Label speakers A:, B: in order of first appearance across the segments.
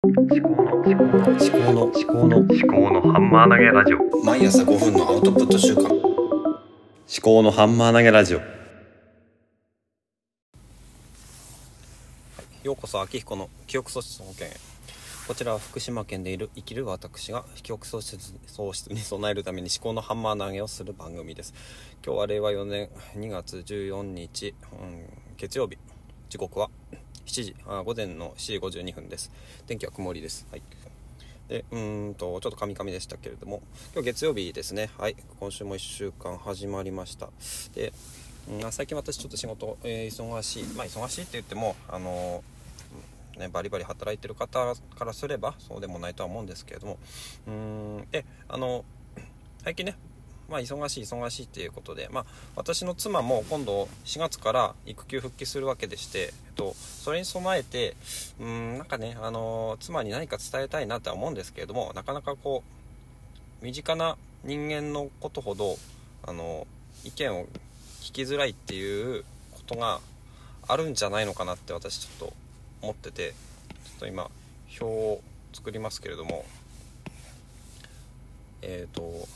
A: 思考の思考の思考の思考の思考のハンマー投げラジオ。
B: 毎朝5分のアウトプット週間。
A: 思考のハンマー投げラジオ。
C: ようこそ秋彦の記憶喪失保険へ。こちらは福島県でいる生きる私が記憶喪失喪失に備えるために思考のハンマー投げをする番組です。今日は令和4年2月14日、うん、月曜日。時刻は7時あ午前の7時52分です。天気は曇りです。はい。でうんとちょっとカミカミでしたけれども今日月曜日ですね。はい。今週も1週間始まりました。でうん最近私ちょっと仕事、えー忙しい。まあ忙しいって言ってもあのーね、バリバリ働いてる方からすればそうでもないとは思うんですけれども。うーん。であの最近ねまあ忙しい忙しいっていうことでまあ私の妻も今度4月から育休復帰するわけでして、えっと、それに備えてうーんなんかねあの妻に何か伝えたいなとは思うんですけれどもなかなかこう身近な人間のことほどあの意見を聞きづらいっていうことがあるんじゃないのかなって私ちょっと思っててちょっと今表を作りますけれども。えっ、と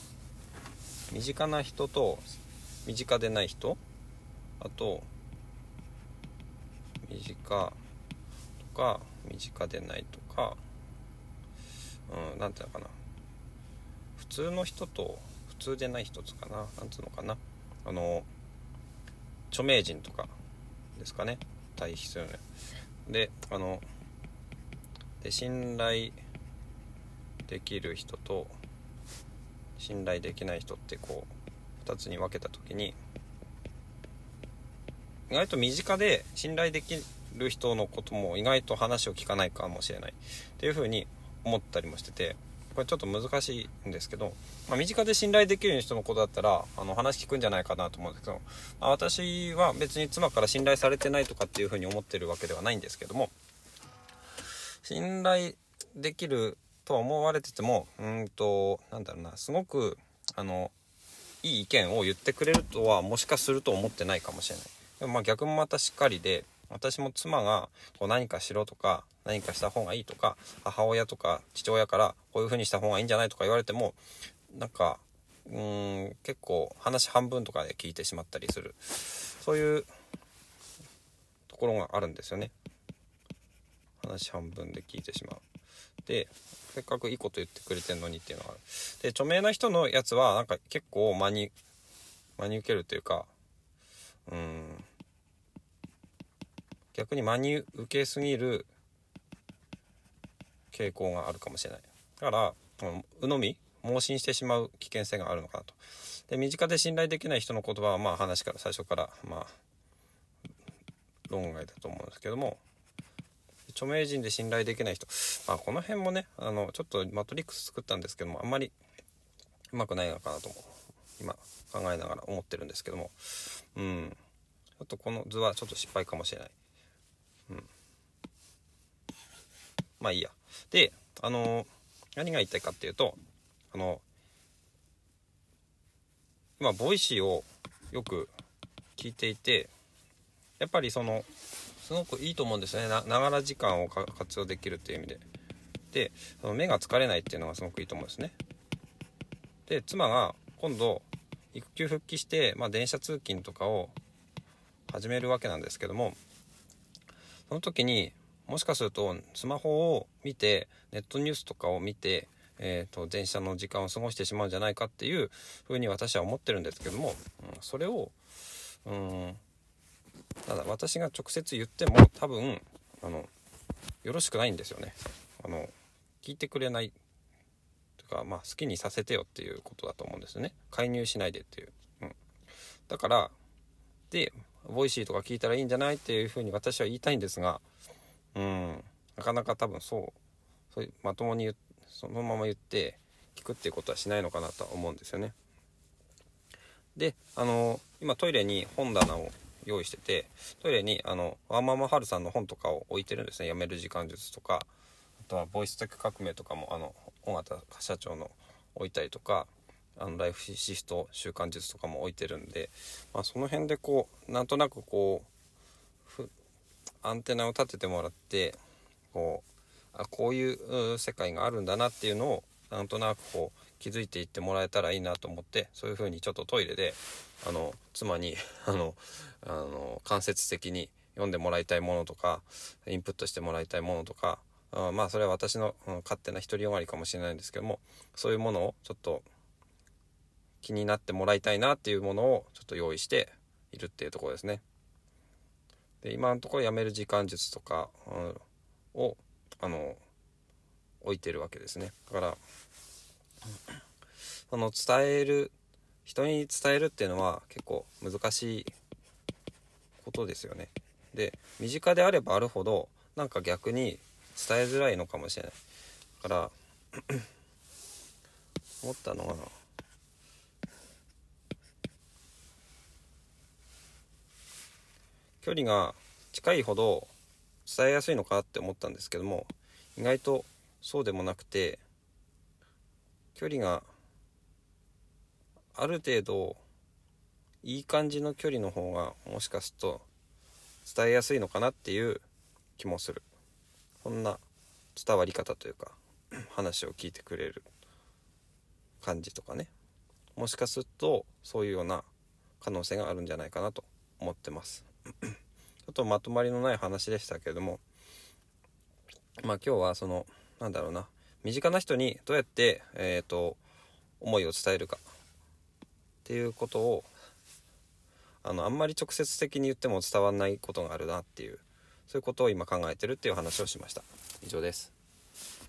C: 身近な人と身近でない人あと身近とか身近でないとかうんなんていうのかな。普通の人と普通でない人つかななんつうのかな。あの著名人とかですかね。対比するのであので信頼できる人と信頼できない人ってこう2つに分けた時に意外と身近で信頼できる人のことも意外と話を聞かないかもしれないっていうふうに思ったりもしててこれちょっと難しいんですけど、まあ、身近で信頼できる人のことだったらあの話聞くんじゃないかなと思うんですけど、まあ、私は別に妻から信頼されてないとかっていうふうに思ってるわけではないんですけども信頼できるとは思われててもうんとなんだろうなすごくあのいい意見を言ってくれるとはもしかすると思ってないかもしれない。でもまあ逆もまたしっかりで私も妻がこう何かしろとか何かした方がいいとか母親とか父親からこういう風にした方がいいんじゃないとか言われてもなんかうーん結構話半分とかで聞いてしまったりする。そういうところがあるんですよね。話半分で聞いてしまう。でせっかくいいこと言ってくれてんのにっていうのがある。で著名な人のやつはなんか結構真に真に受けるというかうん。逆に真に受けすぎる傾向があるかもしれない。だからうん鵜呑み盲信してしまう危険性があるのかなと。で身近で信頼できない人の言葉はまあ話から最初からまあ論外だと思うんですけども。著名人で信頼できない人、まあ、この辺もねあのちょっとマトリックス作ったんですけどもあんまりうまくないのかなとも今考えながら思ってるんですけども。うん。ちょっとこの図はちょっと失敗かもしれない。うん。まあいいや。であの何が言いたいかっていうとあの今 Voicy をよく聞いていてやっぱりそのすごくいいと思うんですね。ながら時間を活用できるっていう意味で。でその目が疲れないっていうのがすごくいいと思うんですね。で妻が今度育休復帰して、まあ、電車通勤とかを始めるわけなんですけどもその時にもしかするとスマホを見てネットニュースとかを見て、えーと、電車の時間を過ごしてしまうんじゃないかっていうふうに私は思ってるんですけども、うん、それをうんただ私が直接言っても多分あのよろしくないんですよね。あの聞いてくれない。とかまあ好きにさせてよっていうことだと思うんですよね。介入しないでっていう、うん、だからで Voicy とか聞いたらいいんじゃないっていうふうに私は言いたいんですがうん。なかなか多分そうそういうまともにそのまま言って聞くっていうことはしないのかなとは思うんですよね。であの今トイレに本棚を用意しててトイレにあのワーママはるさんの本とかを置いてるんですね。やめる時間術とか。あとはボイステック革命とかもあの尾形社長の置いたりとかあのライフシフト習慣術とかも置いてるんで、まあ、その辺でこうなんとなくこうアンテナを立ててもらってこうあこういう世界があるんだなっていうのをなんとなくこう気づいていってもらえたらいいなと思ってそういう風にちょっとトイレであの妻に あのあの間接的に読んでもらいたいものとかインプットしてもらいたいものとかあまあそれは私の、うん勝手な独りよがりかもしれないんですけどもそういうものをちょっと気になってもらいたいなっていうものをちょっと用意しているっていうところですね。で今のところやめる時間術とか、うんをあの置いてるわけですね。だからその伝える人に伝えるっていうのは結構難しいことですよね。で身近であればあるほどなんか逆に伝えづらいのかもしれない。だから 思ったのは距離が近いほど伝えやすいのかって思ったんですけども意外とそうでもなくて距離がある程度いい感じの距離の方がもしかすると伝えやすいのかなっていう気もする。こんな伝わり方というか 話を聞いてくれる感じとかね。もしかするとそういうような可能性があるんじゃないかなと思ってます。ちょっとまとまりのない話でしたけれども。まあ今日はそのなんだろうな。身近な人にどうやってえっ、と思いを伝えるか。っていうことをあのあんまり直接的に言っても伝わらないことがあるなっていうそういうことを今考えてるっていう話をしました。以上です。